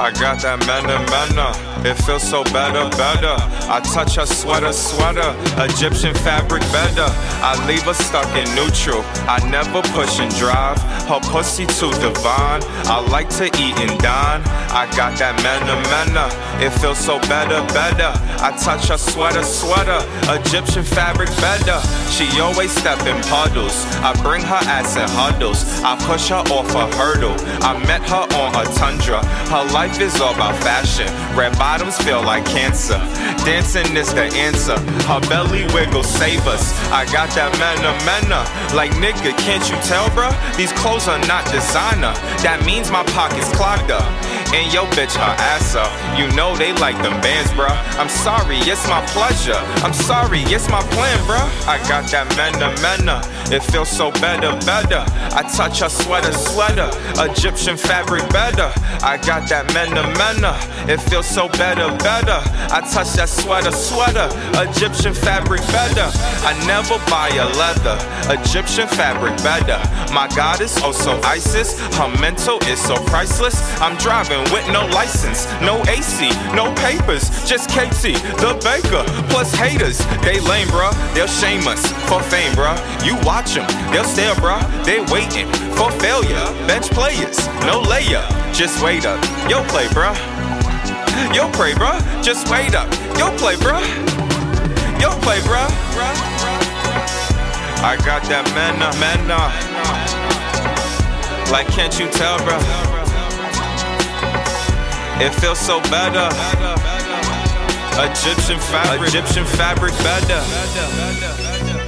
I got that manna manna. It feels so better, better. I touch her sweater, sweater. Egyptian fabric better. I leave her stuck in neutral. I never push and drive. Her pussy too divine. I like to eat and dine. I got that manna manna. It feels so better, better. I touch her sweater, sweater. Egyptian fabric better. She always step in puddles. I bring her ass in huddles. I push her off a hurdle. I met her on a tundra. Her life is all about fashion. Red bottoms feel like cancer. Dancing is the answer. Her belly wiggle save us. I got that manna manna. Like nigga, can't you tell, bruh? These clothes are not designer. That means my pockets clogged up. And yo bitch her ass up. You know they like them bands, bruh. I'm sorry, it's my pleasure. I'm sorry, it's my plan, bruh. I got that manna mena. It feels so better, better. I touch her sweater, sweater. Egyptian fabric better. I got that mena mena. It feels so better, better. I touch that sweater, sweater. Egyptian fabric better. I never buy a leather. Egyptian fabric better. My goddess, oh so ISIS. Her mental is so priceless. I'm driving with no license, no AC, no papers. Just KT, the baker. Plus haters, they lame, bruh. They'll shame us for fame, bruh. You watch them, they'll stare, bruh. They waiting for failure. Bench players, no layup. Just wait up. Yo play, bruh. Yo pray, bruh. Just wait up. Yo play, bruh. Yo play, bruh. I got that manna, manna. Like, can't you tell, bruh? It feels so better. Egyptian fabric, Egyptian fabric better.